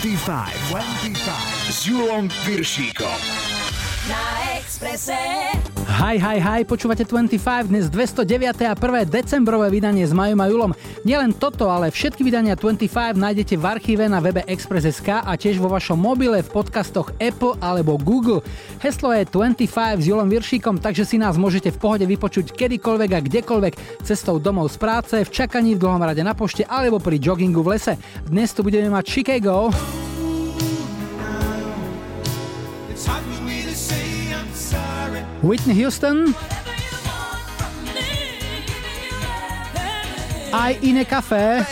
25, 25 s Julom Viršíkom. Na Exprese. Hi, hi, hi, počúvate 25, dnes 209. a 1. decembrové vydanie s Majom a Julom. Nielen toto, ale všetky vydania 25 nájdete v archíve na webe Express.sk a tiež vo vašom mobile v podcastoch Apple alebo Google. Heslo je 25 s Julom Viršíkom, takže si nás môžete v pohode vypočuť kedykoľvek a kdekoľvek cestou domov z práce, v čakaní v dlhom rade na pošte alebo pri joggingu v lese. Dnes tu budeme mať Chicago. Whitney Houston. Aj iné kafé.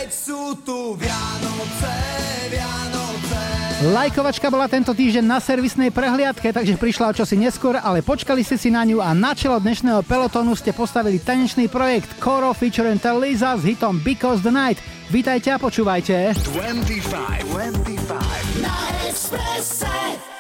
Lajkovačka bola tento týždeň na servisnej prehliadke, takže prišla o čosi neskôr, ale počkali ste si na ňu a na čelo dnešného pelotónu ste postavili tanečný projekt Coro featuring Lisa s hitom Because the Night. Vítajte a počúvajte. 25, 25. Na.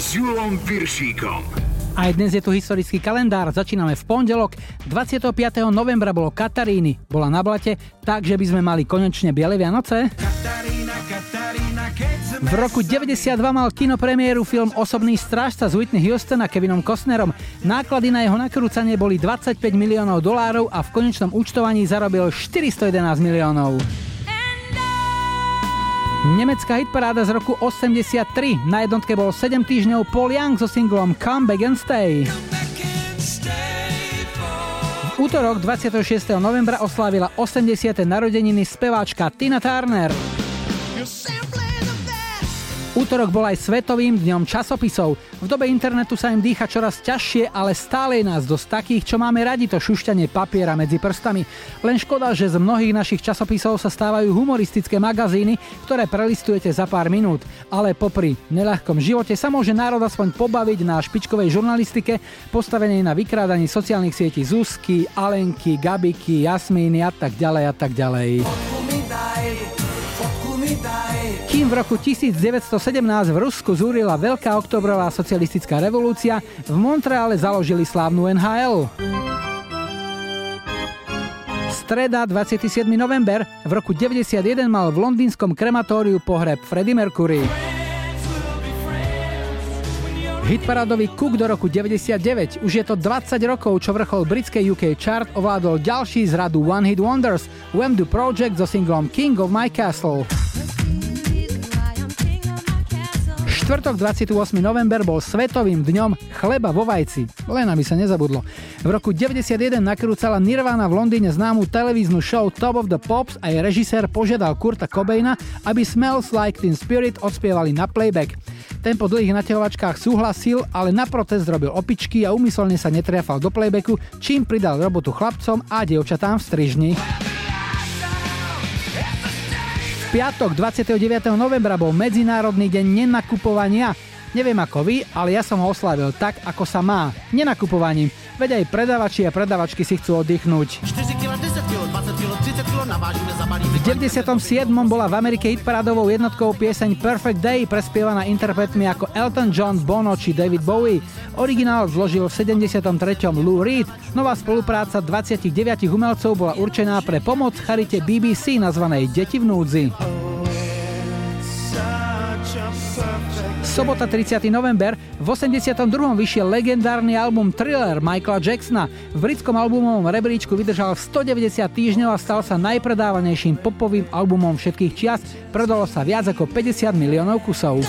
S Julom Viršíkom. Aj dnes je tu historický kalendár, začíname v pondelok. 25. novembra bolo Kataríny, bola na blate, takže by sme mali konečne Biele Vianoce. Katarína, Katarína, V roku 92 mal kinopremiéru film Osobný strážca s Whitney Houston a Kevinom Costnerom. Náklady na jeho nakrúcanie boli 25 miliónov dolárov a v konečnom účtovaní zarobil 411 miliónov. Nemecká hitparáda z roku 83. Na jednotke bol 7 týždňov Paul Young so singlom Come Back and Stay. V útorok 26. novembra oslávila 80. narodeniny speváčka Tina Turner. Útorok bol aj Svetovým dňom časopisov. V dobe internetu sa im dýcha čoraz ťažšie, ale stále je nás dosť takých, čo máme radi to šušťanie papiera medzi prstami. Len škoda, že z mnohých našich časopisov sa stávajú humoristické magazíny, ktoré prelistujete za pár minút. Ale popri neľahkom živote sa môže národ aspoň pobaviť na špičkovej žurnalistike, postavenej na vykrádaní sociálnych sietí Zuzky, Alenky, Gabiky, Jasmíny a tak ďalej a tak ďalej. V roku 1917 v Rusku zúrila Veľká oktobrová socialistická revolúcia, v Montreale založili slávnu NHL. Streda 27. november v roku 91 mal v londýnskom krematóriu pohreb Freddie Mercury. Hitparadový Cook do roku 99. Už je to 20 rokov, čo vrchol britskej UK chart ovládol ďalší z radu One Hit Wonders, Wham Do Project so singlom King of My Castle. Štvrtok 28. november bol svetovým dňom chleba vo vajci, len aby sa nezabudlo. V roku 91 nakrúcala Nirvana v Londýne známu televíznu show Top of the Pops a jej režisér požiadal Kurta Cobaina, aby Smells Like Teen Spirit odspievali na playback. Ten po dlhých naťahovačkách súhlasil, ale na protest robil opičky a umyselne sa netriafal do playbacku, čím pridal robotu chlapcom a dievčatám v strižni piatok 29. novembra bol Medzinárodný deň nenakupovania. Neviem ako vy, ale ja som ho oslávil tak, ako sa má. Nenakupovaním. Veď aj predavači a predavačky si chcú oddychnúť. 4 kg, 10 kg, 20 kg, 30 kg, navážime. V 97. bola v Amerike hitparádovou jednotkou pieseň Perfect Day prespievaná interpretmi ako Elton John, Bono či David Bowie. Originál zložil v 73. Lou Reed. Nová spolupráca 29 umelcov bola určená pre pomoc charite BBC nazvanej Deti v núdzi. Sobota 30. november v 82. vyšiel legendárny album Thriller Michaela Jacksona. V britskom albumovom rebríčku vydržal 190 týždňov a stal sa najpredávanejším popovým albumom všetkých čias. Predalo sa viac ako 50 miliónov kusov.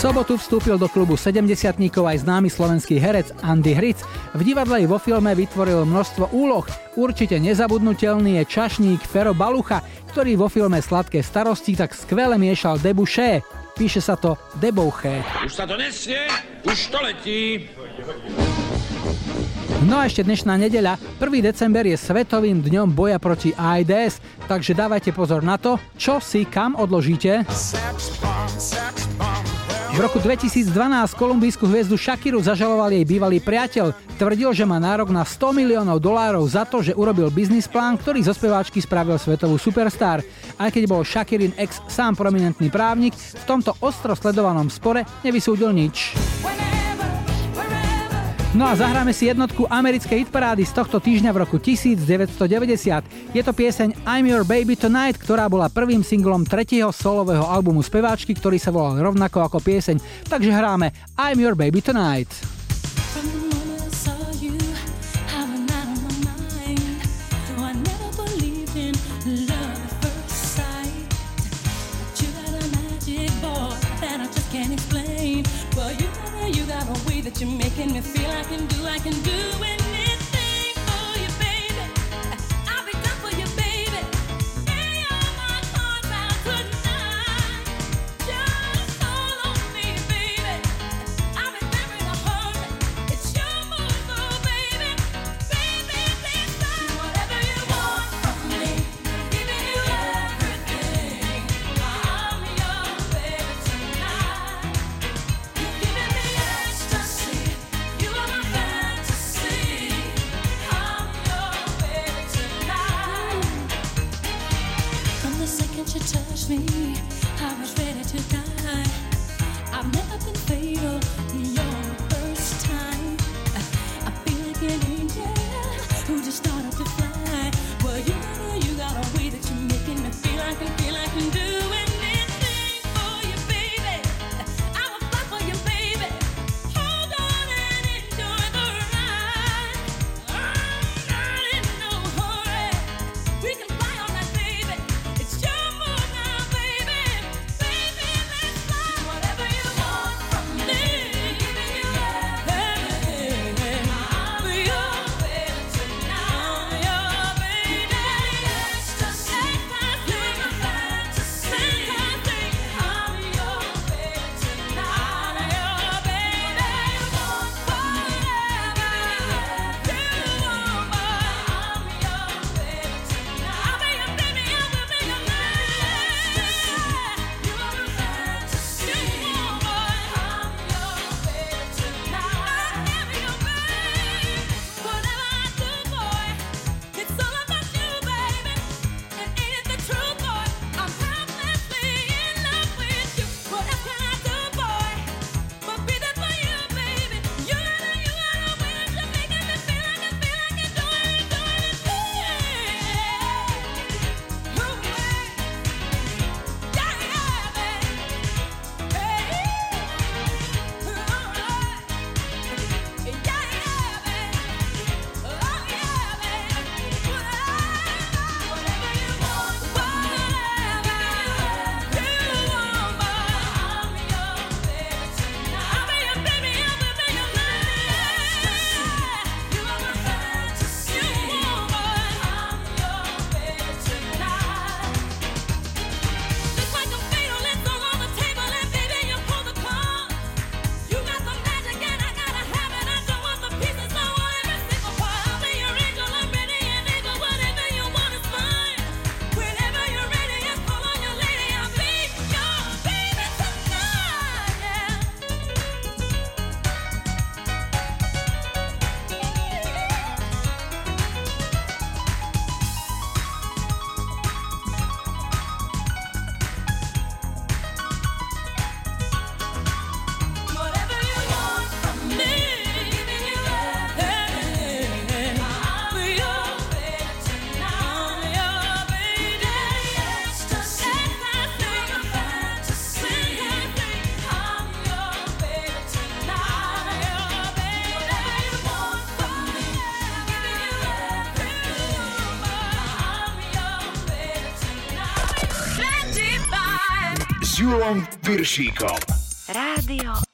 sobotu vstúpil do klubu 70 aj známy slovenský herec Andy Hric. V divadle i vo filme vytvoril množstvo úloh. Určite nezabudnutelný je čašník Fero Balucha, ktorý vo filme Sladké starosti tak skvele miešal debuše. Píše sa to debouché. Už sa to nesie, už to letí. No a ešte dnešná nedeľa, 1. december je svetovým dňom boja proti AIDS, takže dávajte pozor na to, čo si kam odložíte. V roku 2012 kolumbijskú hviezdu Shakiru zažaloval jej bývalý priateľ. Tvrdil, že má nárok na 100 miliónov dolárov za to, že urobil biznis plán, ktorý zo speváčky spravil svetovú superstar. Aj keď bol Shakirin ex sám prominentný právnik, v tomto ostro sledovanom spore nevysúdil nič. No a zahráme si jednotku americkej hitparády z tohto týždňa v roku 1990. Je to pieseň I'm Your Baby Tonight, ktorá bola prvým singlom tretieho solového albumu speváčky, ktorý sa volal rovnako ako pieseň. Takže hráme I'm Your Baby Tonight. You're making me feel I can do, I can do it. Piršíkom. Rádio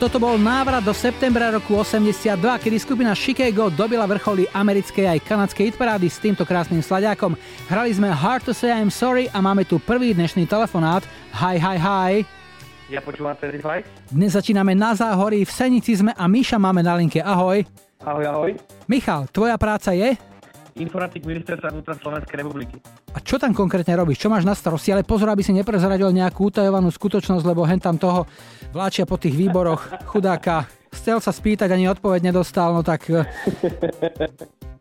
Toto bol návrat do septembra roku 82, kedy skupina Chicago dobila vrcholy americkej aj kanadskej hitparády s týmto krásnym sladiakom. Hrali sme Hard to say I'm sorry a máme tu prvý dnešný telefonát. Hi, hi, hi. Ja počúvam 25. Dnes začíname na Záhorí, v Senici sme a Míša máme na linke. Ahoj. Ahoj, ahoj. Michal, tvoja práca je? Informatik ministerstva vnútra Slovenskej republiky. A čo tam konkrétne robíš? Čo máš na starosti? Ale pozor, aby si neprezradil nejakú utajovanú skutočnosť, lebo hen tam toho vláčia po tých výboroch chudáka. Chcel sa spýtať, ani odpoveď nedostal, no tak eh,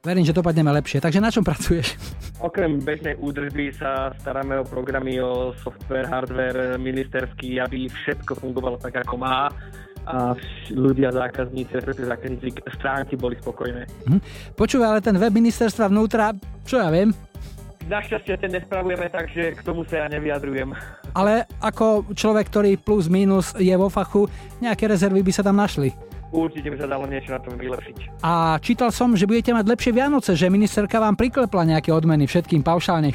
verím, že dopadneme lepšie. Takže na čom pracuješ? Okrem bežnej údržby sa staráme o programy, o software, hardware, ministerský, aby všetko fungovalo tak, ako má a ľudia, zákazníci, respektíve zákazníci stránky boli spokojné. Hm? Počúvaj, ale ten web ministerstva vnútra, čo ja viem, Našťastie ten nespravujeme, takže k tomu sa ja nevyjadrujem. ale ako človek, ktorý plus minus je vo fachu, nejaké rezervy by sa tam našli. Určite by sa dalo niečo na tom vylepšiť. A čítal som, že budete mať lepšie Vianoce, že ministerka vám priklepla nejaké odmeny všetkým paušálne.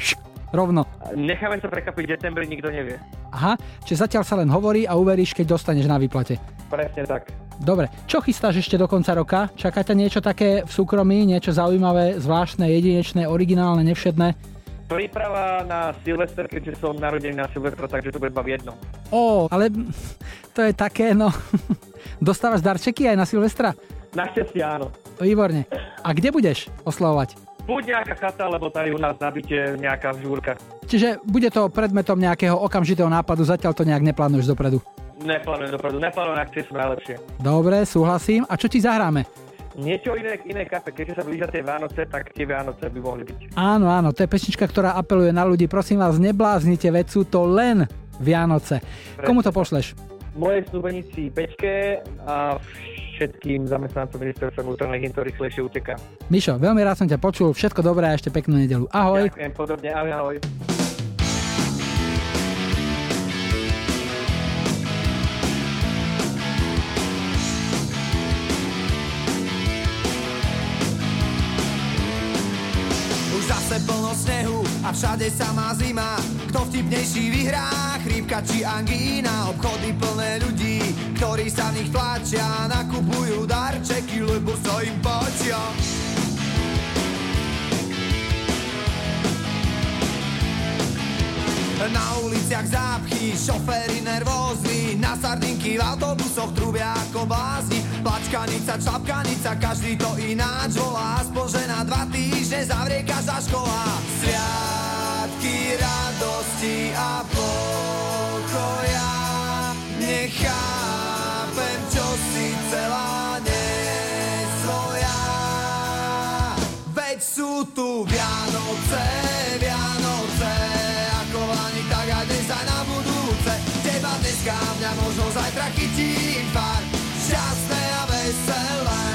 Rovno. Necháme sa prekapiť v decembri, nikto nevie. Aha, čiže zatiaľ sa len hovorí a uveríš, keď dostaneš na výplate. Presne tak. Dobre, čo chystáš ešte do konca roka? Čaká ťa niečo také v súkromí, niečo zaujímavé, zvláštne, jedinečné, originálne, nevšedné? Príprava na Silvester, keďže som narodený na Silvestra, takže to bude iba v jednom. Ó, ale to je také, no... Dostávaš darčeky aj na Silvestra? Našťastie áno. Výborne. A kde budeš oslavovať? Buď nejaká chata, alebo tady u nás na byte nejaká žúrka. Čiže bude to predmetom nejakého okamžitého nápadu, zatiaľ to nejak neplánuješ dopredu. Neplánujem dopredu, neplánujem akcie sú najlepšie. Dobre, súhlasím. A čo ti zahráme? Niečo iné, iné kafe, keďže sa blížia tie Vánoce, tak tie Vánoce by mohli byť. Áno, áno, to je pesnička, ktorá apeluje na ľudí. Prosím vás, nebláznite, veď sú to len Vianoce. Komu to pošleš? Mojej snúbenici Peťke a všetkým zamestnancom ministerstva vnútorných, ktorý rýchlejšie uteká. Mišo, veľmi rád som ťa počul, všetko dobré a ešte peknú nedelu. Ahoj. Ďakujem podobne, ahoj, ahoj. A všade samá zima. Kto vtipnejší vyhrá, chrípka či angína Obchody plné ľudí, ktorí sa v nich tlačia Nakupujú darčeky, lebo sa im páčia Na uliciach zápchy, šoféry nervózni Na sardinky v autobusoch trubia ako blázni. Plačkanica, čapkanica, každý to ináč volá. Aspoň, že na dva týždne zavrie každá škola. Sviatky radosti a pokoja. Nechápem, čo si celá nesvoja Veď sú tu Vianoce, Dneska, mňa možno zajtra chytím pár Šťastné a veselé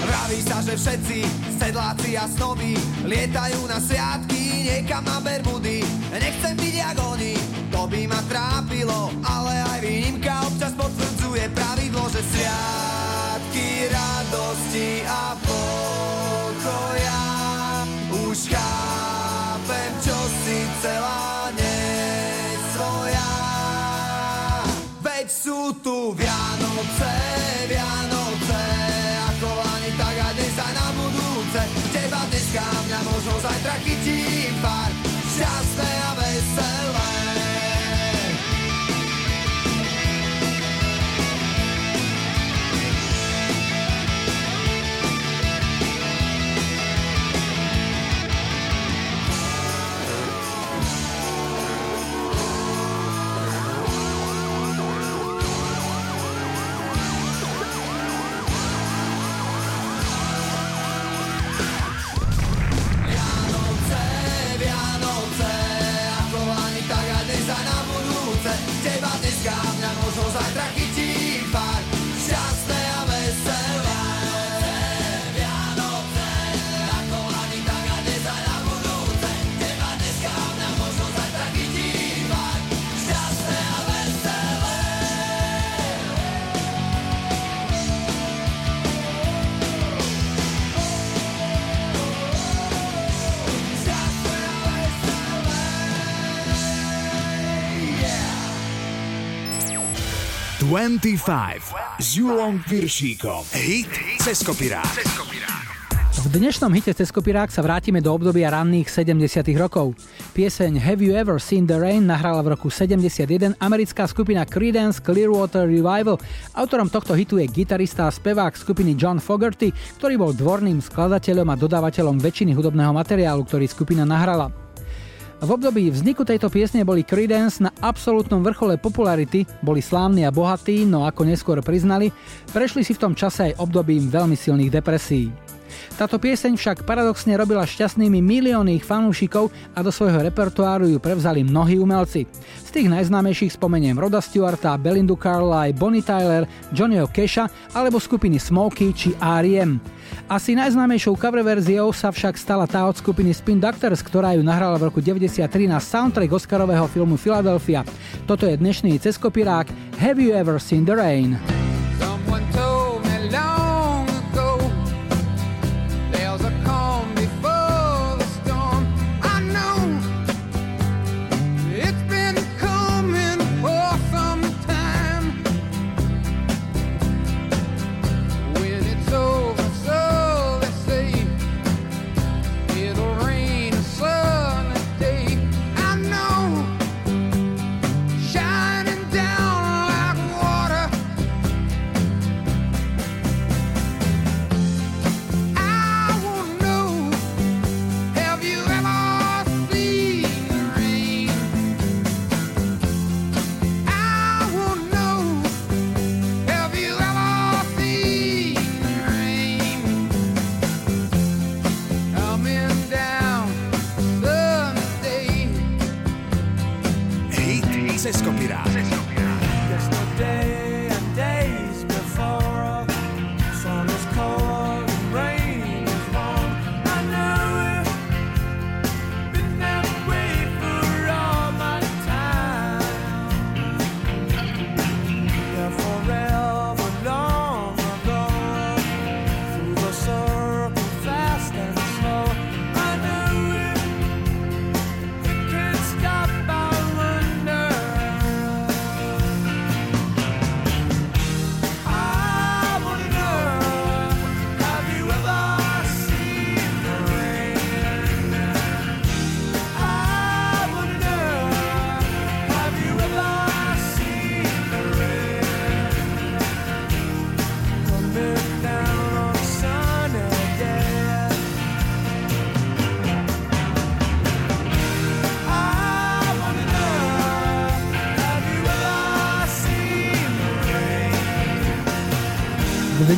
Vraví sa, že všetci sedláci a snoby lietajú na sviatky niekam na Bermudy. Nechcem byť jak oni, to by ma trápilo, ale aj výnimka občas potvrdzuje pravidlo, že sviatky radosti a pokoja už chápem, čo si celá nesvoja. Veď sú tu Vianoce, Vianoce, ako lani, tak aj dnes aj na budúce. Teba dneska, mňa možno zajtra chytím 25 s Julom Piršíkom. Hit cez kopirát. V dnešnom hite cez kopirák sa vrátime do obdobia ranných 70 rokov. Pieseň Have You Ever Seen the Rain nahrala v roku 71 americká skupina Creedence Clearwater Revival. Autorom tohto hitu je gitarista a spevák skupiny John Fogerty, ktorý bol dvorným skladateľom a dodávateľom väčšiny hudobného materiálu, ktorý skupina nahrala. V období vzniku tejto piesne boli Creedence na absolútnom vrchole popularity, boli slávni a bohatí, no ako neskôr priznali, prešli si v tom čase aj obdobím veľmi silných depresí. Táto pieseň však paradoxne robila šťastnými milióny ich fanúšikov a do svojho repertoáru ju prevzali mnohí umelci. Z tých najznámejších spomeniem Roda Stewarta, Belindu Carlisle, Bonnie Tyler, Johnnyho Casha alebo skupiny Smokey či R.E.M. Asi najznámejšou cover verziou sa však stala tá od skupiny Spin Doctors, ktorá ju nahrala v roku 93 na soundtrack Oscarového filmu Philadelphia. Toto je dnešný ceskopirák Have You Ever Seen the Rain?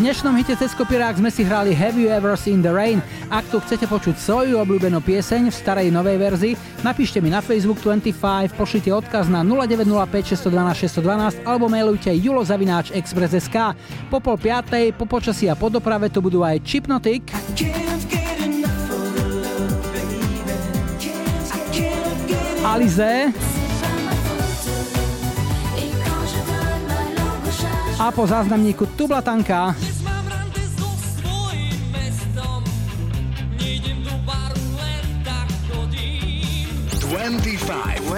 Dnešnom hite cez kopirák sme si hrali Have You Ever Seen The Rain. Ak tu chcete počuť svoju obľúbenú pieseň v starej novej verzii, napíšte mi na Facebook 25, pošlite odkaz na 0905 612 612 alebo mailujte julozavináč.express.sk. Po pol piatej, po počasí a po doprave tu budú aj Chipnotic, Alize a po záznamníku Tublatanka.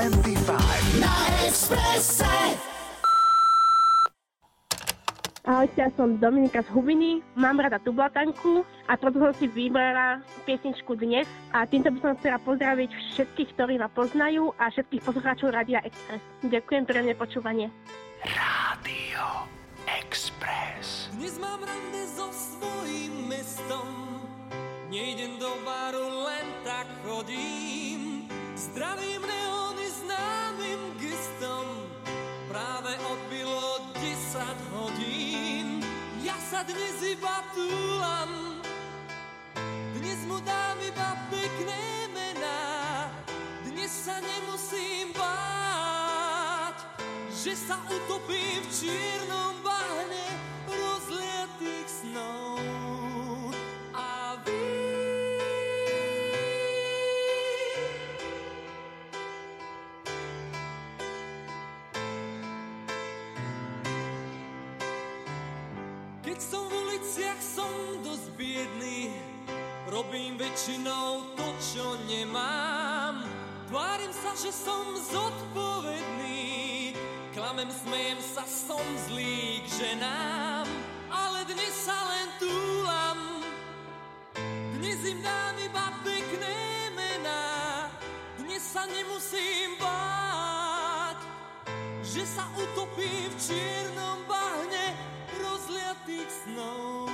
25, 25. Na Expresse. Ahojte, ja som Dominika z Hubiny, mám rada Tublatanku a preto som si vybrala piesničku dnes a týmto by som chcela pozdraviť všetkých, ktorí ma poznajú a všetkých poslucháčov Radia Express. Ďakujem príjemné počúvanie. Rádio Express. Dnes mám rande sa dnes iba túlam, dnes mu dám iba pekné mená, dnes sa nemusím báť, že sa utopím v čiernom bahne robím väčšinou to, čo nemám. Tvárim sa, že som zodpovedný, klamem, smejem sa, som zlý k ženám, ale dnes sa len túlam. Dnes im dám iba pekné mená, dnes sa nemusím báť, že sa utopím v čiernom bahne rozliatých snov.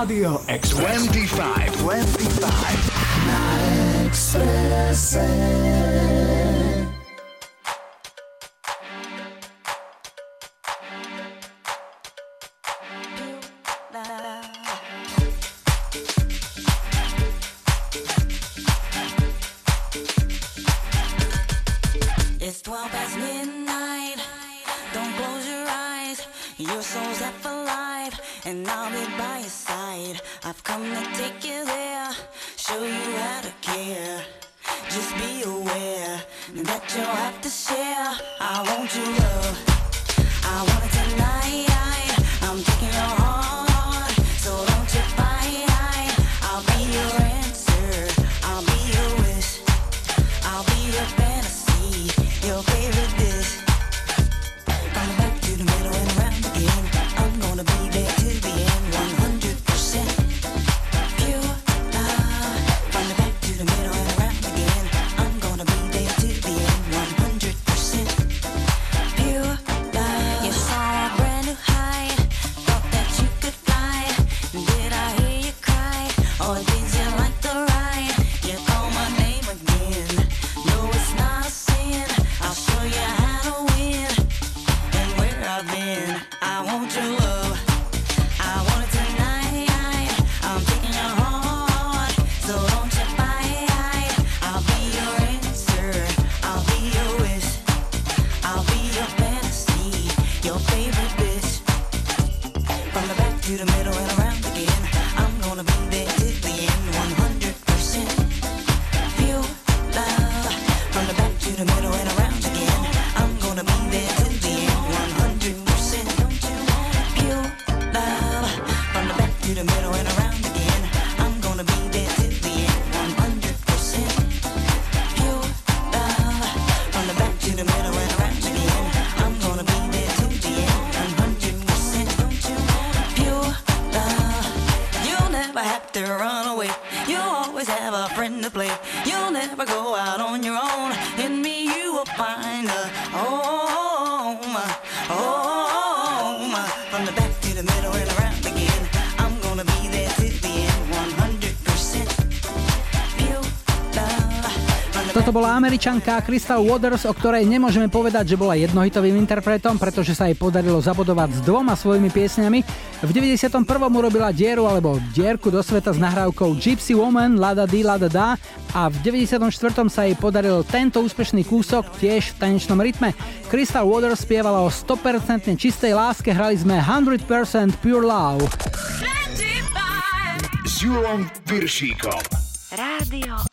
Radio Express. 25. and I'll be by your side. I've come to take you there, show you how to care. Just be aware that you'll have to share. I want your love, I want it tonight. I'm taking your heart. Američanka Crystal Waters, o ktorej nemôžeme povedať, že bola jednohitovým interpretom, pretože sa jej podarilo zabodovať s dvoma svojimi piesňami. V 91. urobila dieru alebo dierku do sveta s nahrávkou Gypsy Woman, Lada Di Lada Da a v 94. sa jej podaril tento úspešný kúsok tiež v tanečnom rytme. Crystal Waters spievala o 100% čistej láske, hrali sme 100% Pure Love. S Piršíkom. Rádio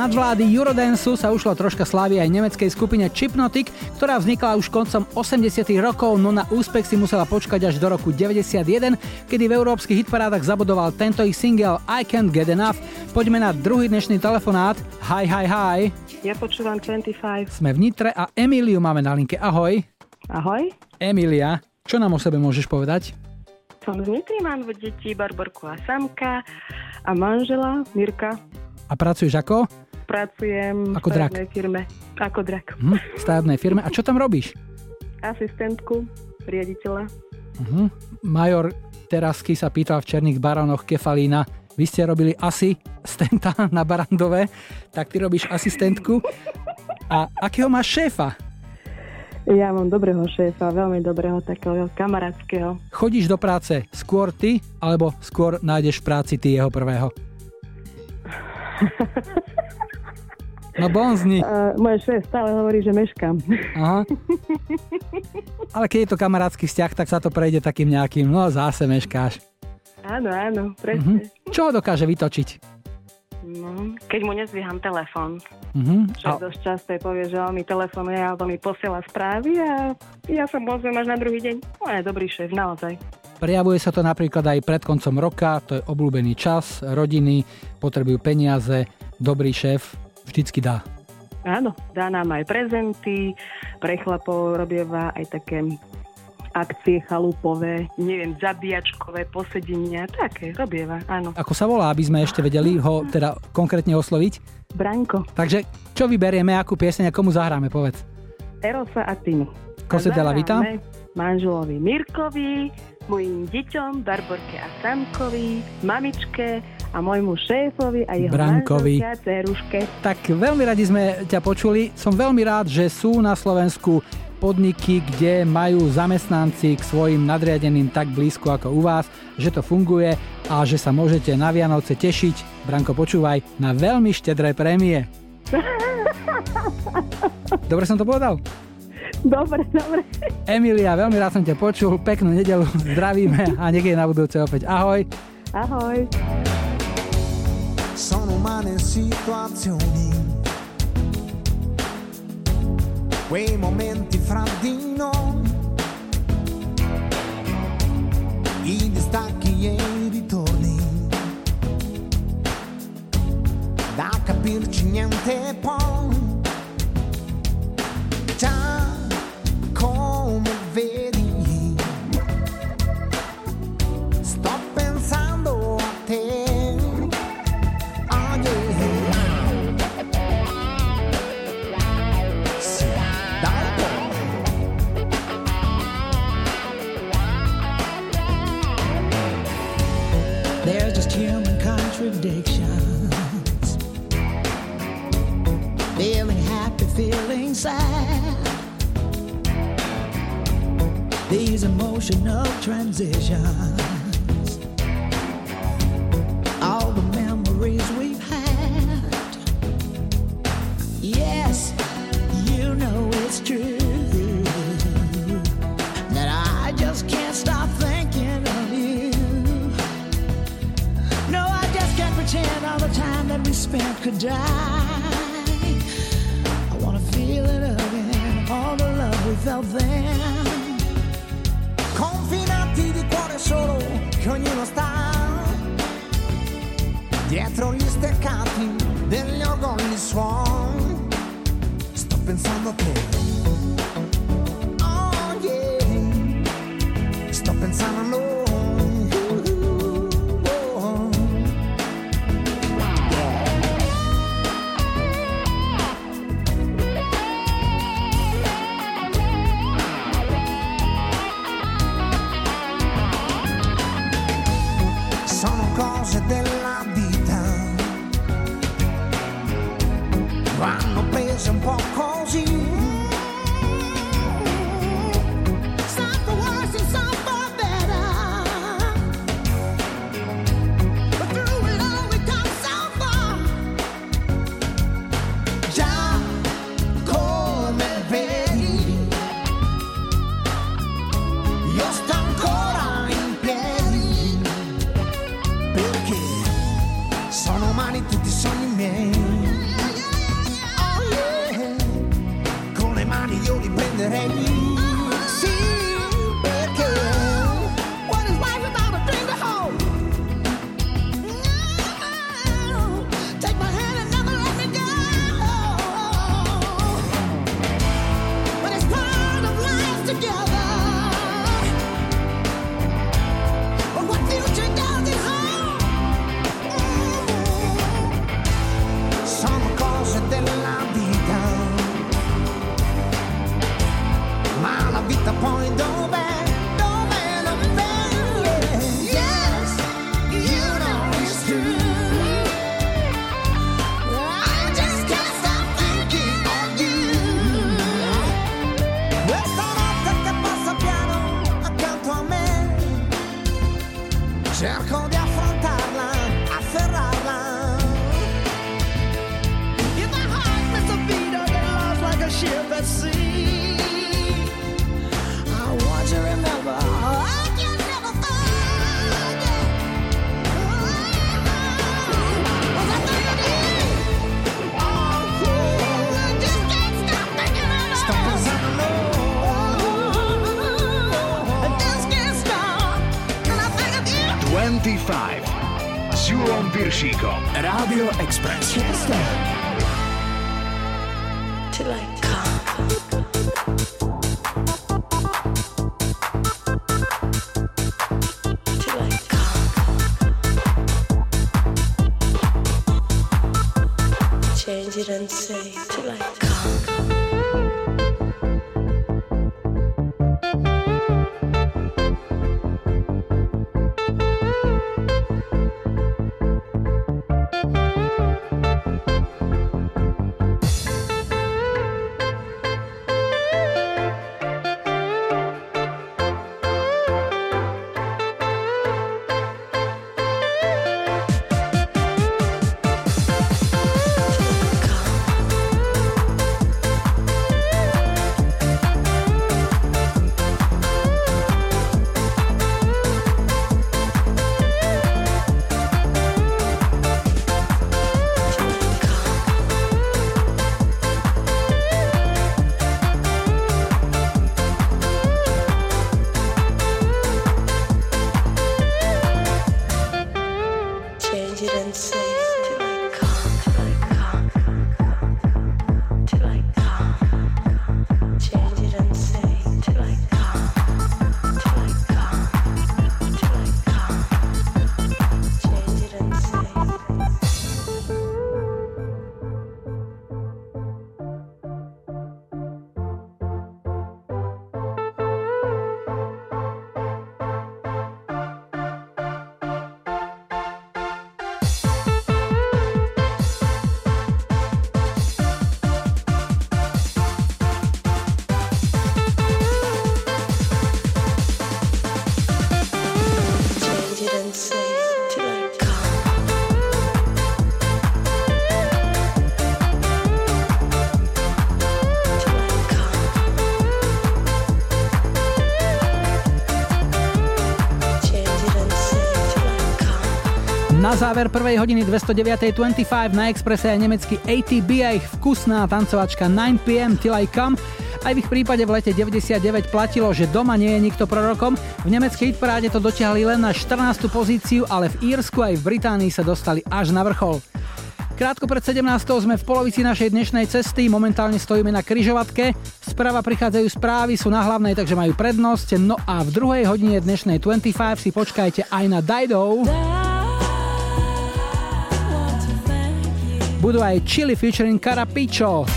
nadvlády Eurodanceu sa ušlo troška slávy aj nemeckej skupine Chipnotic, ktorá vznikla už koncom 80 rokov, no na úspech si musela počkať až do roku 91, kedy v európskych hitparádach zabudoval tento ich single I Can't Get Enough. Poďme na druhý dnešný telefonát. Hi, hi, hi. Ja počúvam 25. Sme v Nitre a Emíliu máme na linke. Ahoj. Ahoj. Emília, čo nám o sebe môžeš povedať? Som z Nitry, mám dve deti, Barborku a Samka a manžela Mirka. A pracuješ ako? Pracujem Ako v drak. firme. Ako drak. Hm, v stavebnej firme. A čo tam robíš? Asistentku riaditeľa. Mhm. Major Terasky sa pýtal v Černých baronoch Kefalína, vy ste robili asi stenta na Barandove, tak ty robíš asistentku. A akého máš šéfa? Ja mám dobrého šéfa, veľmi dobrého, takého kamarátskeho. Chodíš do práce skôr ty, alebo skôr nájdeš v práci ty jeho prvého? No bonzni. Uh, môj šéf stále hovorí, že meškám. Aha. Ale keď je to kamarátsky vzťah, tak sa to prejde takým nejakým, no zase meškáš. áno, áno, presne. Čo ho dokáže vytočiť? No, keď mu nezvíham telefón. Mhm. Šéf dosť často povie, že on mi telefonuje alebo mi posiela správy a ja sa môžem až na druhý deň. On je dobrý šéf, naozaj. Prejavuje sa to napríklad aj pred koncom roka, to je obľúbený čas, rodiny, potrebujú peniaze, dobrý šéf vždycky dá. Áno, dá nám aj prezenty, pre chlapov robieva aj také akcie chalúpové, neviem, zabíjačkové posedenia, také robieva, áno. Ako sa volá, aby sme ešte vedeli ho teda konkrétne osloviť? Branko. Takže čo vyberieme, akú pieseň a komu zahráme, povedz. Erosa a Tinu. Kose de la Vita? Manželovi Mirkovi, mojim deťom Barborke a Samkovi, mamičke a môjmu šéfovi a jeho Brankovi. a. Tak veľmi radi sme ťa počuli. Som veľmi rád, že sú na Slovensku podniky, kde majú zamestnanci k svojim nadriadeným tak blízko ako u vás, že to funguje a že sa môžete na Vianoce tešiť, Branko počúvaj, na veľmi štedré prémie. Dobre som to povedal? Dobre, dobre. Emilia, veľmi rád som ťa počul, peknú nedelu, zdravíme a niekedy na budúce opäť. Ahoj. Ahoj. Sono umane situazioni, quei momenti fra di noi, i distacchi e i ritorni, da capirci niente poi, già contradictions. Feeling happy, feeling sad. These emotional transitions. Come. Change it and say till I záver prvej hodiny 209.25 na Expresse je nemecký ATB a ich vkusná tancovačka 9pm Till I Come. Aj v ich prípade v lete 99 platilo, že doma nie je nikto prorokom. V nemeckej hitparáde to dotiahli len na 14. pozíciu, ale v Írsku aj v Británii sa dostali až na vrchol. Krátko pred 17. sme v polovici našej dnešnej cesty, momentálne stojíme na kryžovatke. Sprava prichádzajú správy, sú na hlavnej, takže majú prednosť. No a v druhej hodine dnešnej 25 si počkajte aj na Dido. Budú aj Chili featuring Carapicho.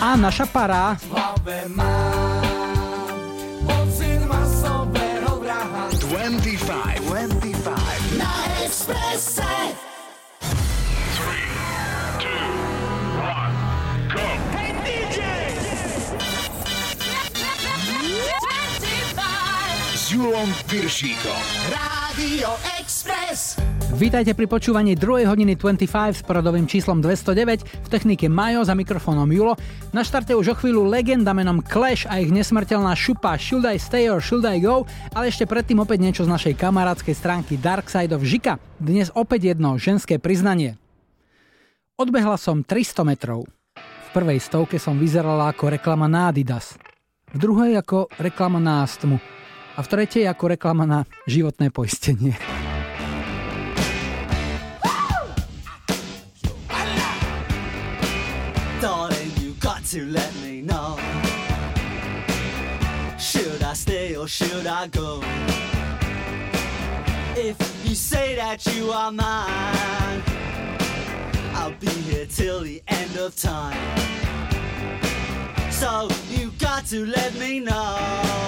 A naša para 25 25 Na Expresse. Hey DJ! s Julom Piršíkom. Express. Vítajte pri počúvaní 2. hodiny 25 s poradovým číslom 209 v technike Majo za mikrofónom Julo. Na štarte už o chvíľu legenda menom Clash a ich nesmrteľná šupa Should I Stay or Should I Go, ale ešte predtým opäť niečo z našej kamarádskej stránky Dark Side of Žika. Dnes opäť jedno ženské priznanie. Odbehla som 300 metrov. V prvej stovke som vyzerala ako reklama na Adidas. V druhej ako reklama na astmu. A v tretej ako reklama na životné poistenie. To let me know. Should I stay or should I go? If you say that you are mine, I'll be here till the end of time. So you got to let me know.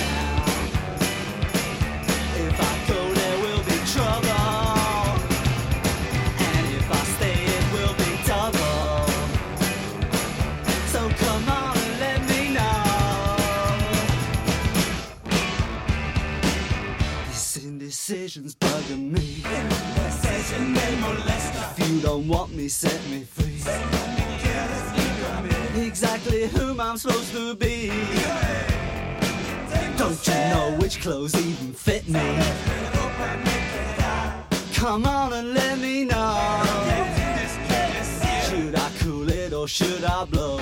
This indecision's bugging me. If you don't want me, set me free. Exactly whom I'm supposed to be. Don't you know which clothes even fit me? Come on and let me know. Should I cool it or should I blow?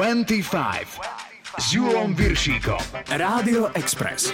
25 s Julom Viršíkom. Rádio Express.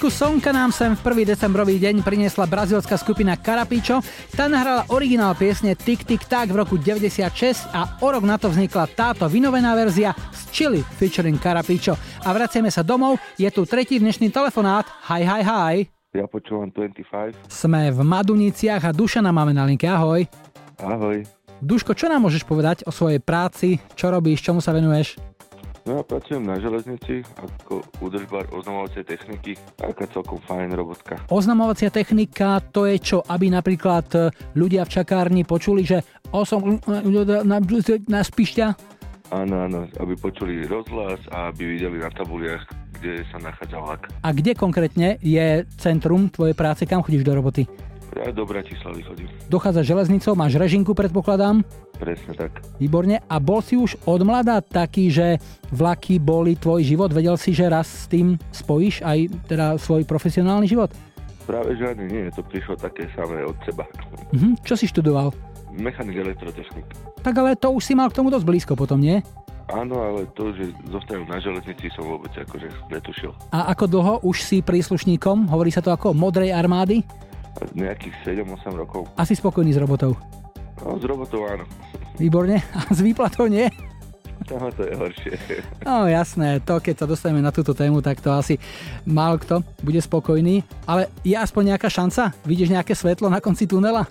Trošku slnka nám sem v 1. decembrový deň priniesla brazilská skupina Carapicho. Tá nahrala originál piesne Tik Tik Tak v roku 96 a o rok na to vznikla táto vynovená verzia z Chili featuring Carapicho. A vraciame sa domov, je tu tretí dnešný telefonát. Hi, hi, hi. Ja počúvam 25. Sme v Maduniciach a Dušana máme na linke. Ahoj. Ahoj. Duško, čo nám môžeš povedať o svojej práci? Čo robíš? Čomu sa venuješ? No ja pracujem na železnici ako údržbar oznamovacej techniky. Taká celkom fajn robotka. Oznamovacia technika to je čo, aby napríklad e, ľudia v čakárni počuli, že osom na, na spišťa? Áno, áno, aby počuli rozhlas a aby videli na tabuliach, kde sa nachádza vlak. A kde konkrétne je centrum tvojej práce, kam chodíš do roboty? Ja do Bratislavy chodím. Dochádza železnicou, máš režinku, predpokladám? Presne tak. Výborne. A bol si už od mladá taký, že vlaky boli tvoj život? Vedel si, že raz s tým spojíš aj teda svoj profesionálny život? Práve že ani nie, to prišlo také samé od seba. Mhm. Čo si študoval? Mechanik elektrotechnik. Tak ale to už si mal k tomu dosť blízko potom, nie? Áno, ale to, že zostanú na železnici, som vôbec akože netušil. A ako dlho už si príslušníkom? Hovorí sa to ako modrej armády? Nejakých 7-8 rokov. Asi spokojný s robotou. No, s robotou áno. Výborne. A s výplatou nie? Tam to je horšie. No jasné, to keď sa dostaneme na túto tému, tak to asi málo kto bude spokojný. Ale je aspoň nejaká šanca? Vidíš nejaké svetlo na konci tunela?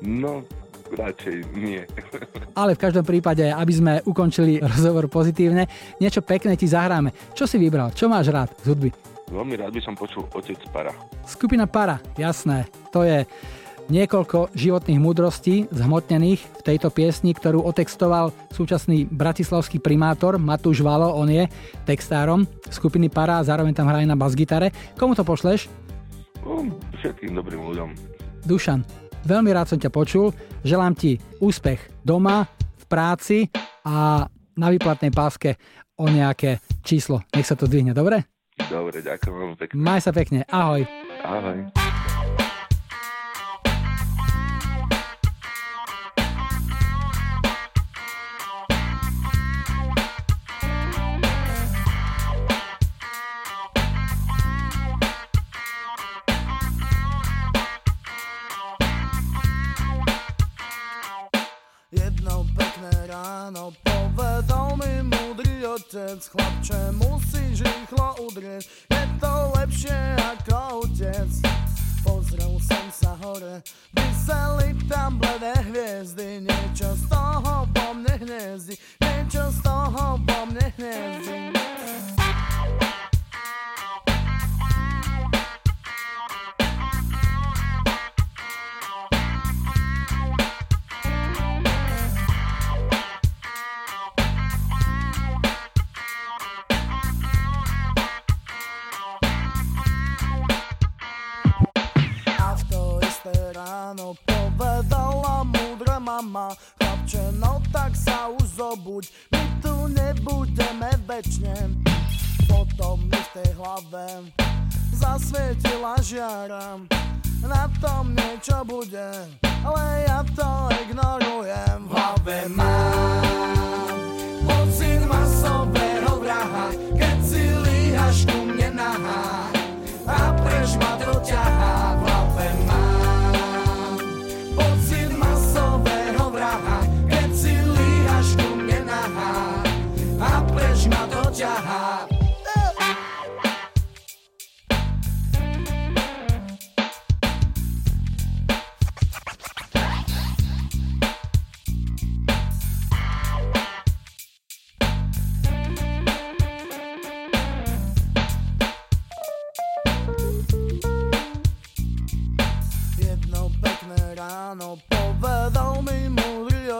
No, radšej nie. Ale v každom prípade, aby sme ukončili rozhovor pozitívne, niečo pekné ti zahráme. Čo si vybral? Čo máš rád z hudby? Veľmi rád by som počul Otec Para. Skupina Para, jasné. To je niekoľko životných múdrostí zhmotnených v tejto piesni, ktorú otextoval súčasný bratislavský primátor Matúš Valo, on je textárom skupiny Para a zároveň tam hraje na basgitare. Komu to pošleš? Všetkým dobrým ľuďom. Dušan, veľmi rád som ťa počul. Želám ti úspech doma, v práci a na výplatnej páske o nejaké číslo. Nech sa to zdvihne, dobre? Dobre, ďakujem veľmi pekne. Maj sa pekne, ahoj. Ahoj. Jedno pekné ráno otec Chlapče, musíš rýchlo udrieť, je to lepšie ako utec Pozrel som sa hore, vyseli tam bledé hviezdy Niečo z toho po mne hniezdi, zobuď, my tu nebudeme večne. Potom mi v tej hlave zasvietila žiara. Na tom niečo bude, ale ja to ignorujem. V hlave mám pocit masového vraha Keď si líhaš ku mne nahá a preč ma doťahá v hlave mám preč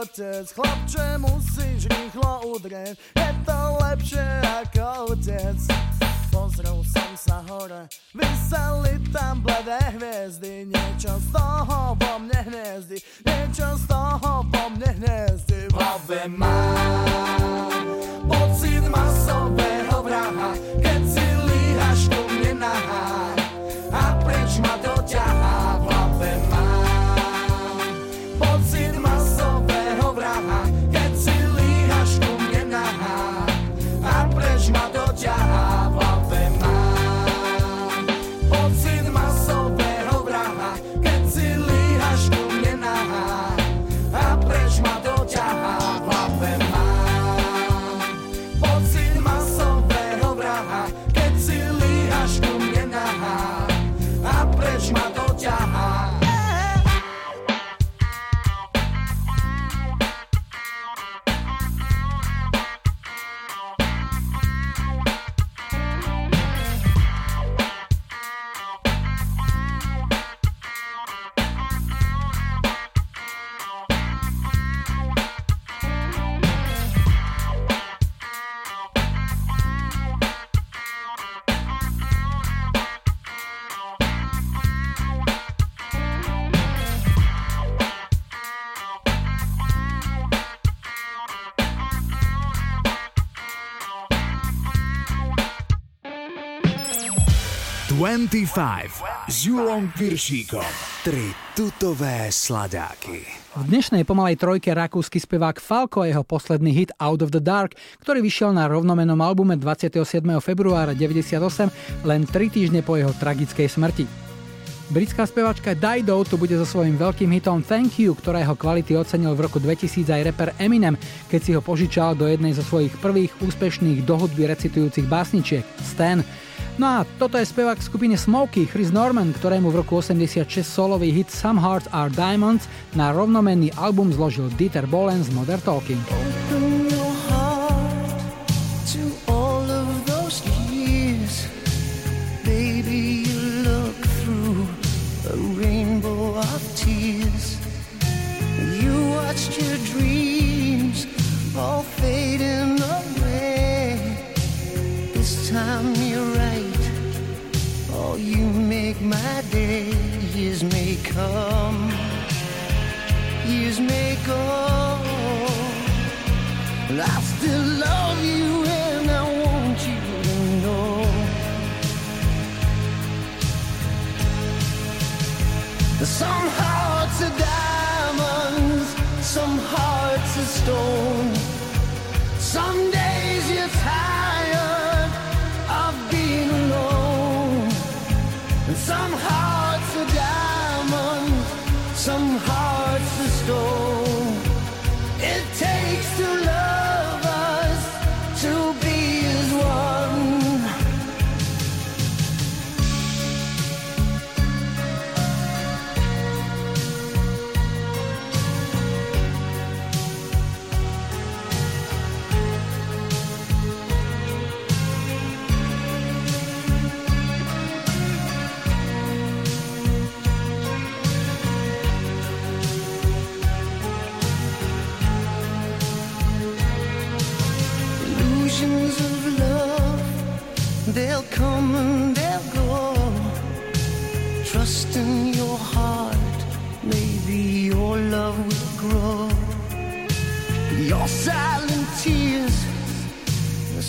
otec Chlapče, musíš rýchlo udrieť, je to lepšie ako utec Pozrel som sa hore, vyseli tam bledé hviezdy. Niečo z toho vo mne hniezdi, niečo z toho vo mne hniezdi V hlave mám pocit masového vraha Keď si líhaš ku mne nahá a preč ma doťahá v hlave mám 25 s Julom Piršíkom. Tri tutové sladáky. V dnešnej pomalej trojke rakúsky spevák Falco a jeho posledný hit Out of the Dark, ktorý vyšiel na rovnomenom albume 27. februára 98, len 3 týždne po jeho tragickej smrti. Britská spevačka Dido tu bude so svojím veľkým hitom Thank You, ktorá jeho kvality ocenil v roku 2000 aj reper Eminem, keď si ho požičal do jednej zo svojich prvých úspešných do hudby recitujúcich básničiek Stan. No a toto je spevák v skupine Smokey, Chris Norman, ktorému v roku 86 solový hit Some Hearts Are Diamonds na rovnomenný album zložil Dieter Bohlen z Modern Talking. Watched your dreams all fading away. This time you're right. Oh, you make my day. Years may come, years may go. But I still love you and I want you to know. Some hearts are diamonds, some hearts are stone. Some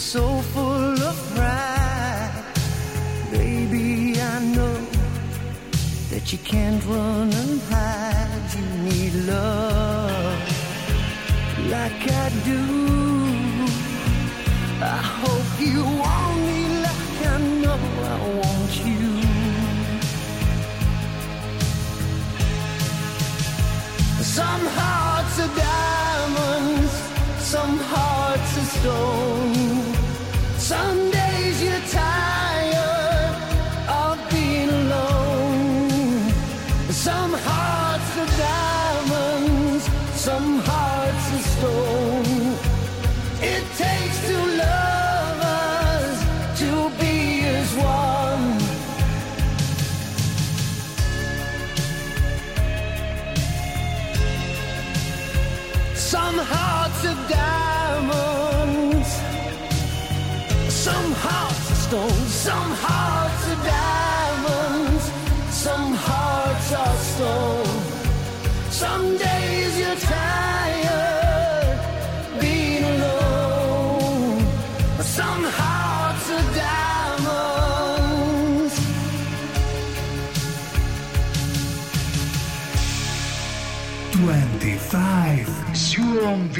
so full of pride. Baby, I know that you can't run and hide. You need love like I do. I hope you want me like I know I want you. Some hearts are diamonds,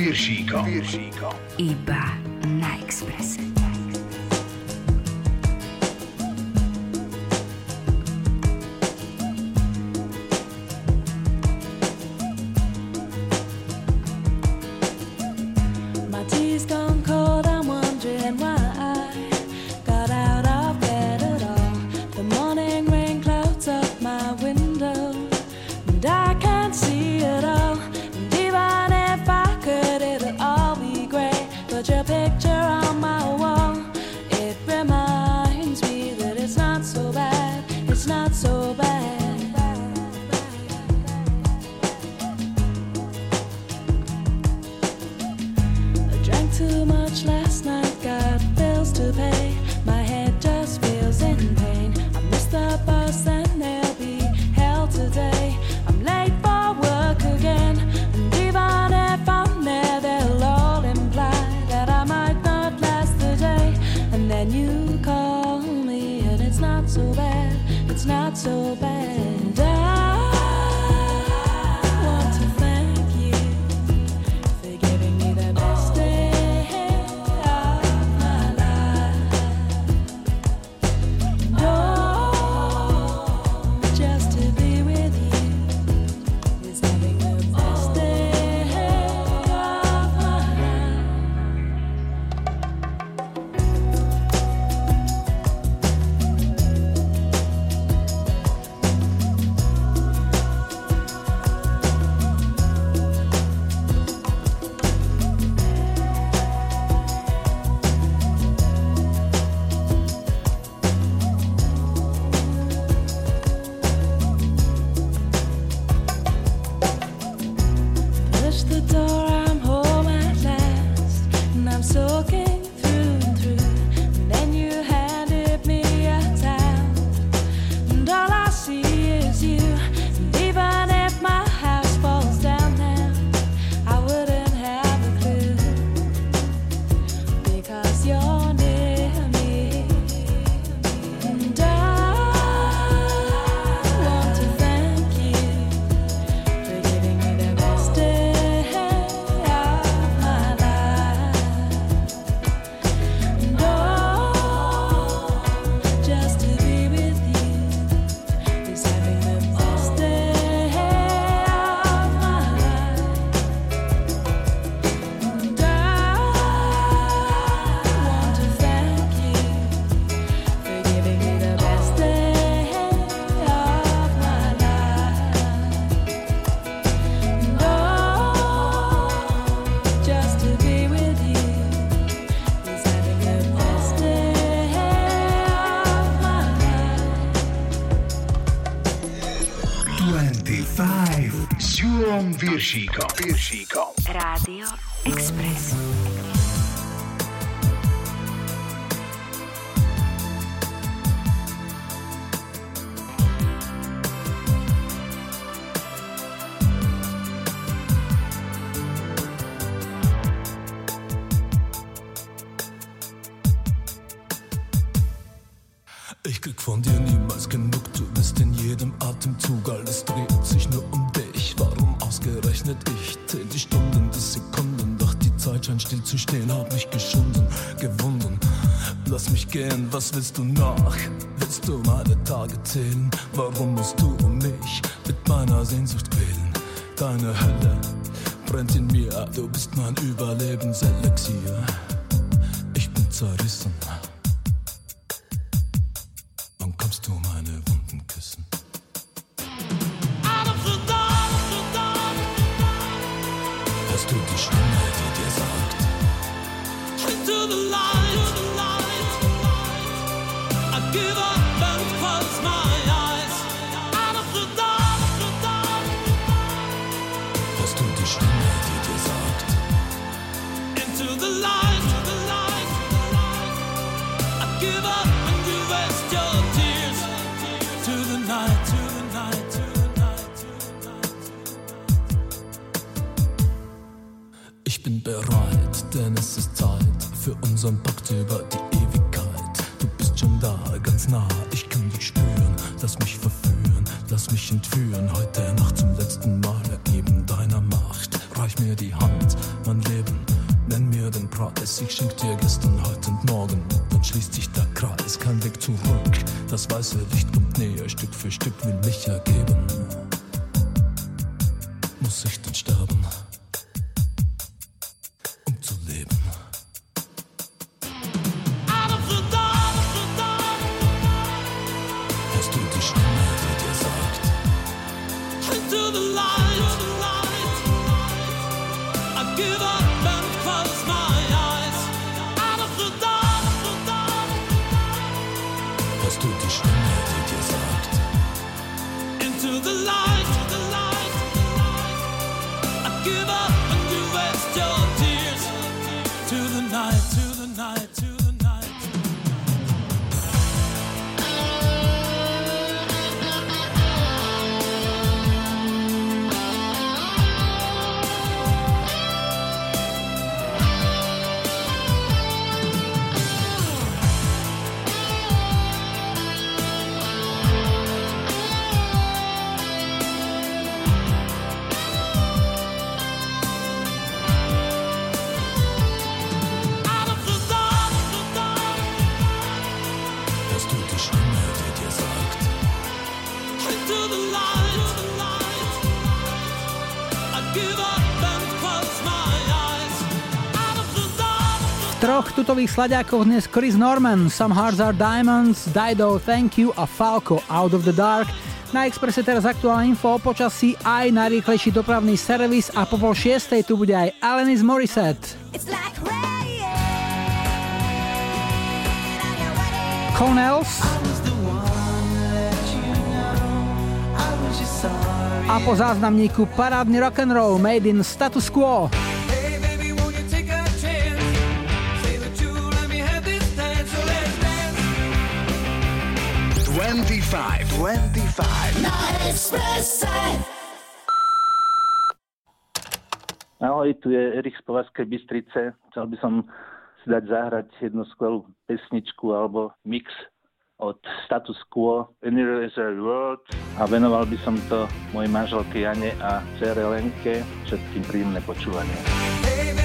Viršíkom. Viršíkom. Iba was willst du noch? Willst du meine Tage zählen? Warum musst du um mich mit meiner Sehnsucht wählen? Deine Hölle brennt in mir, du bist mein Überlebenselixier. Ich bin zerrissen. športových slaďákoch dnes Chris Norman, Some Hearts Are Diamonds, Dido, Thank You a Falco, Out of the Dark. Na Expresse teraz aktuálne info o počasí, aj najrýchlejší dopravný servis a po pol šiestej tu bude aj Alanis Morissette. Like A po záznamníku parádny rock and roll made in status quo. 25. 25. Na Expresse. Ahoj, tu je Erich z Povazkej Bystrice. Chcel by som si dať zahrať jednu skvelú pesničku alebo mix od Status Quo Universal World a venoval by som to mojej manželke Jane a cere Lenke všetkým príjemné počúvanie. Baby.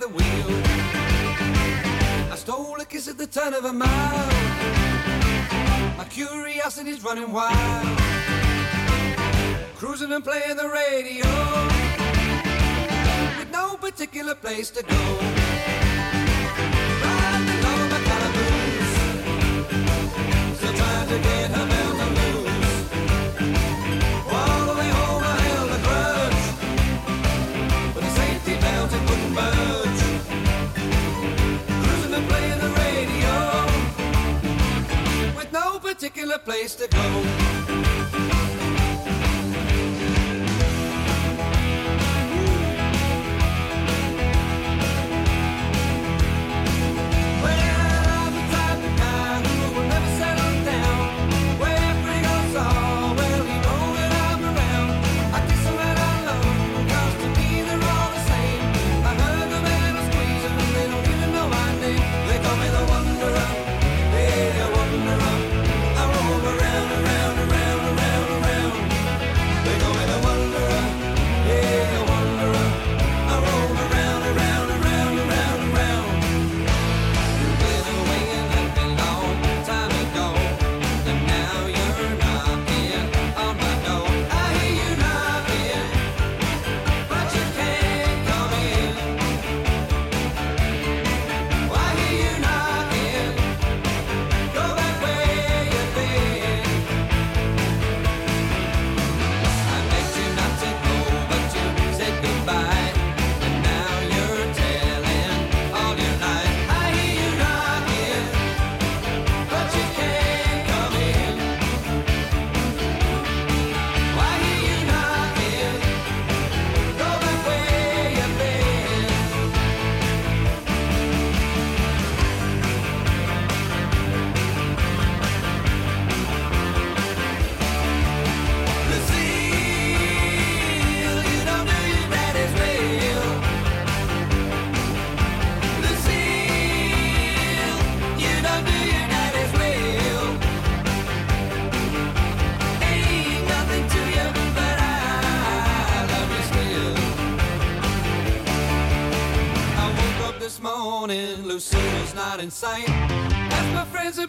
the wheel. I stole a kiss at the turn of a mile. My curiosity's running wild. Cruising and playing the radio. With no particular place to go. particular place to go. not in sight. As my friends are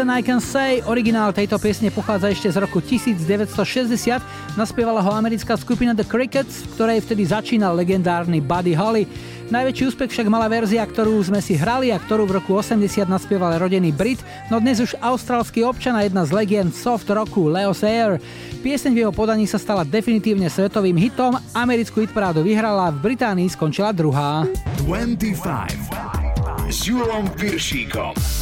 Than I Can Say, originál tejto piesne pochádza ešte z roku 1960, naspievala ho americká skupina The Crickets, v ktorej vtedy začínal legendárny Buddy Holly. Najväčší úspech však mala verzia, ktorú sme si hrali a ktorú v roku 80 naspieval rodený Brit, no dnes už austrálsky občan a jedna z legend soft rocku Leo Sayer. Pieseň v jeho podaní sa stala definitívne svetovým hitom, americkú hitparádu vyhrala, v Británii skončila druhá. 25 s Julom Piršíkom.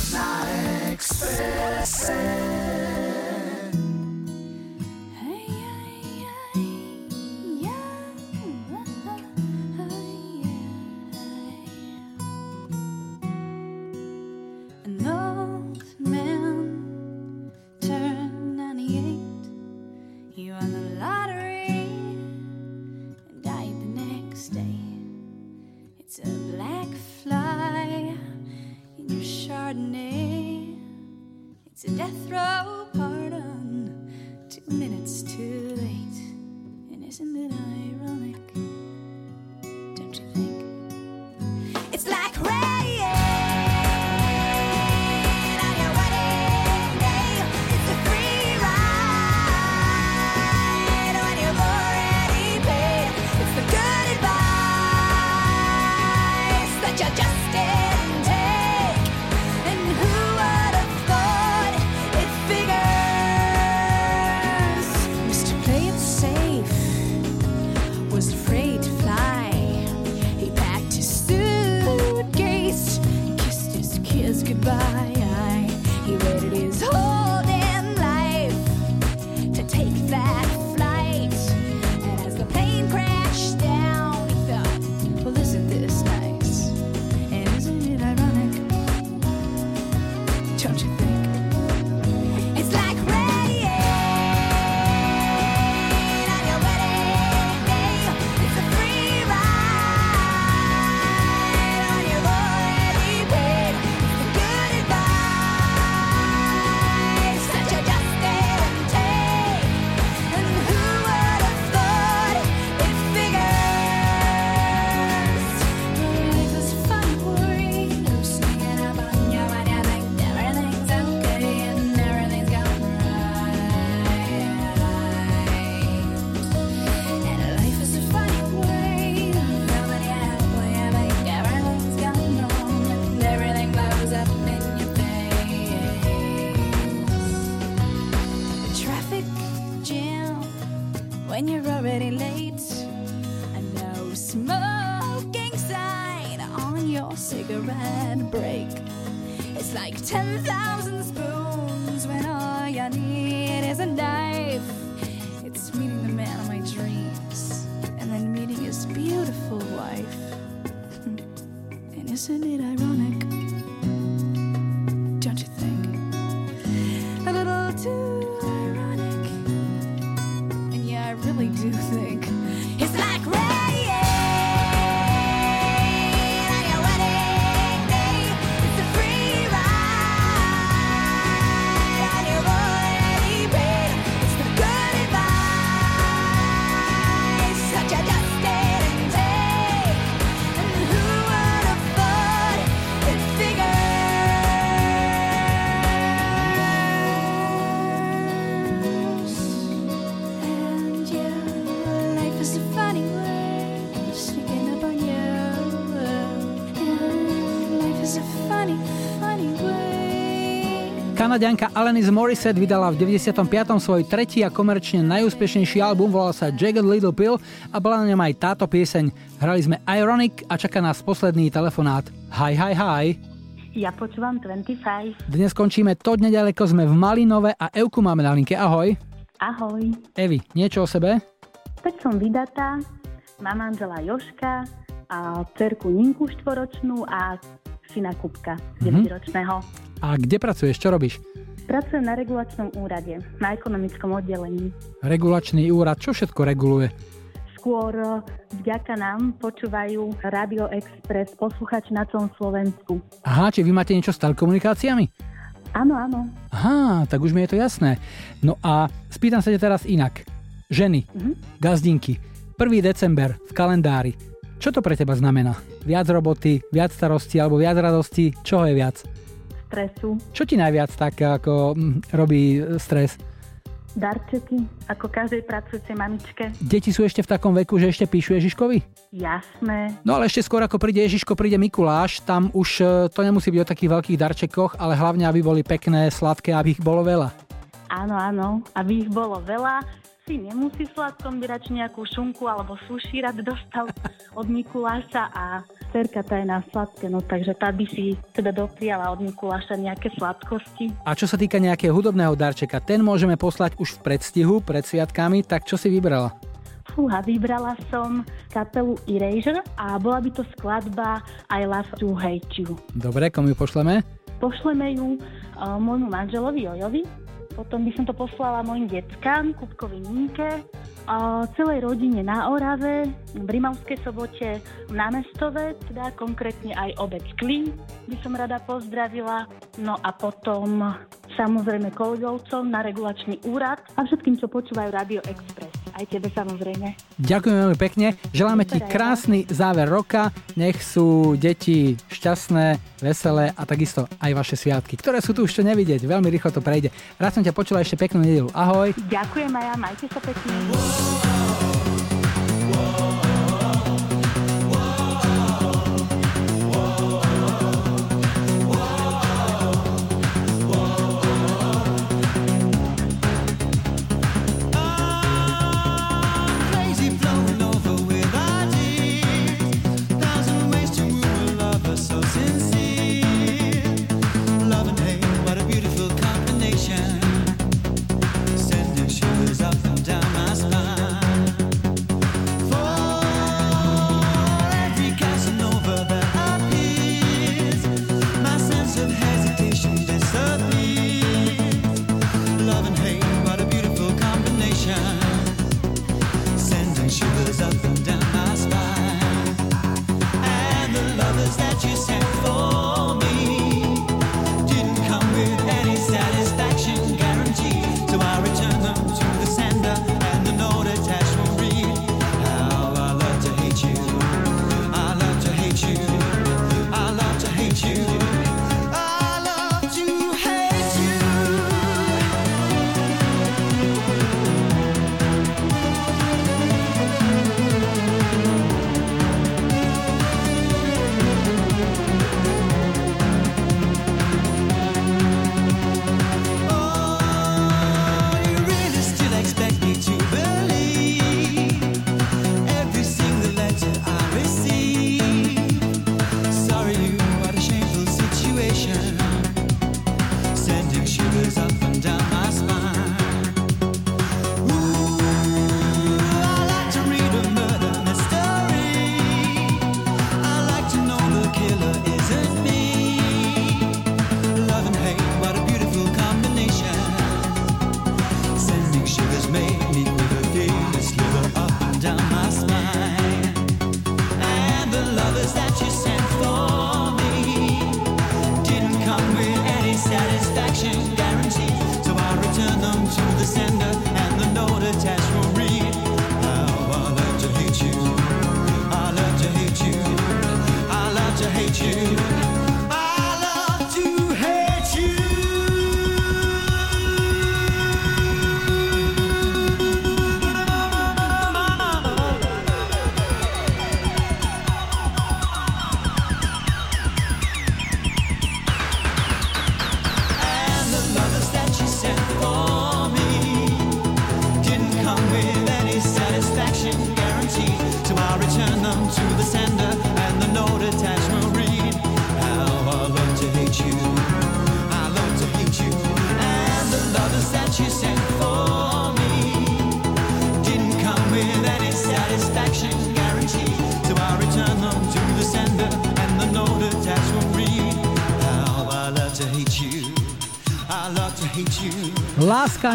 Way. Kanadianka Alanis Morissette vydala v 95. svoj tretí a komerčne najúspešnejší album, volal sa Jagged Little Pill a bola na ňom aj táto pieseň. Hrali sme Ironic a čaká nás posledný telefonát. Hi, hi, hi. Ja počúvam 25. Dnes končíme to nedaleko, sme v Malinove a Evku máme na linke. Ahoj. Ahoj. Evi, niečo o sebe? Tak som vydatá, mám manžela Joška a cerku Ninku štvoročnú a syna Kupka, Mhm. 9-ročného. A kde pracuješ, čo robíš? Pracujem na regulačnom úrade, na ekonomickom oddelení. Regulačný úrad, čo všetko reguluje? Skôr eh, vďaka nám počúvajú Radio Express posluchači na celom Slovensku. Aha, či vy máte niečo s telekomunikáciami? Áno, áno. Aha, tak už mi je to jasné. No a spýtam sa ťa teraz inak. Ženy, Mhm. gazdinky, 1. december v kalendári. Čo to pre teba znamená? Viac roboty, viac starosti alebo viac radosti? Čoho je viac? stresu. Čo ti najviac tak ako hm, robí e, stres? Darčeky, ako každej pracujúcej mamičke. Deti sú ešte v takom veku, že ešte píšu Ježiškovi? Jasné. No ale ešte skôr ako príde Ježiško, príde Mikuláš, tam už e, to nemusí byť o takých veľkých darčekoch, ale hlavne, aby boli pekné, sladké, aby ich bolo veľa. Áno, áno. Aby ich bolo veľa, si nemusí sladkom brať nejakú šunku alebo sushi rád dostal od Mikuláša a cerka tá je na sladké, no takže tá by si teda dopriala od Mikuláša nejaké sladkosti. A čo sa týka nejakého hudobného darčeka, ten môžeme poslať už v predstihu, pred sviatkami, tak čo si vybrala? Fúha, vybrala som kapelu Erasure a bola by to skladba I Love to Hate You. Dobre, komu ju pošleme? Pošleme ju uh, môjmu manželovi Jojovi, potom by som to poslala mojim deckám, Kupkovi Ninke, a celej rodine na Orave, v Rimavskej sobote, v Námestove, teda konkrétne aj obec Klín by som rada pozdravila. No a potom samozrejme kolegovcom na regulačný úrad a všetkým, čo počúvajú Radio Express. Aj tebe samozrejme. Ďakujem veľmi pekne, želáme ti krásny záver roka, nech sú deti šťastné, veselé a takisto aj vaše sviatky, ktoré sú tu čo nevidieť, veľmi rýchlo to prejde. Raz som ťa počula ešte peknú nedelu, ahoj. Ďakujem aj ja, majte sa pekne.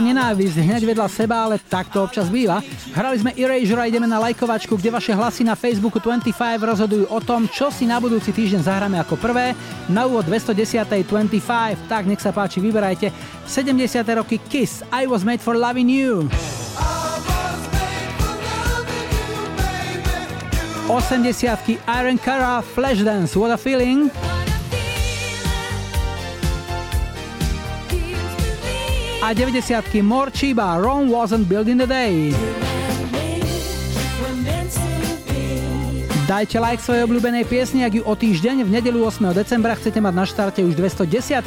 Nenávisť hneď vedľa seba, ale tak to občas býva. Hrali sme Erasure a ideme na lajkovačku, kde vaše hlasy na Facebooku 25 rozhodujú o tom, čo si na budúci týždeň zahráme ako prvé. Na úvod 210. 25, tak nech sa páči, vyberajte. 70. roky Kiss, I was made for loving you. 80. Iron Cara, Flashdance, What a Feeling. A 90 More Chiba, Rome wasn't built in the day. Dajte like svojej obľúbenej piesni, ak ju o týždeň v nedelu 8. decembra chcete mať na štarte už 210.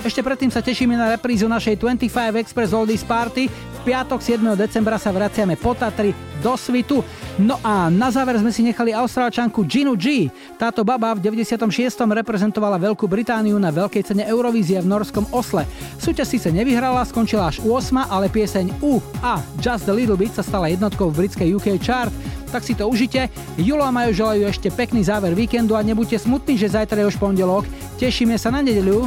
25. Ešte predtým sa tešíme na reprízu našej 25 Express Oldies Party. V piatok 7. decembra sa vraciame po Tatry do Svitu. No a na záver sme si nechali austrálčanku Ginu G. Táto baba v 96. reprezentovala Veľkú Britániu na veľkej cene Eurovízie v norskom Osle. Súťaž síce nevyhrala, skončila až 8, ale pieseň U a Just a Little Bit sa stala jednotkou v britskej UK chart tak si to užite. Julo a Majo želajú ešte pekný záver víkendu a nebuďte smutní, že zajtra je už pondelok. Tešíme sa na nedeľu.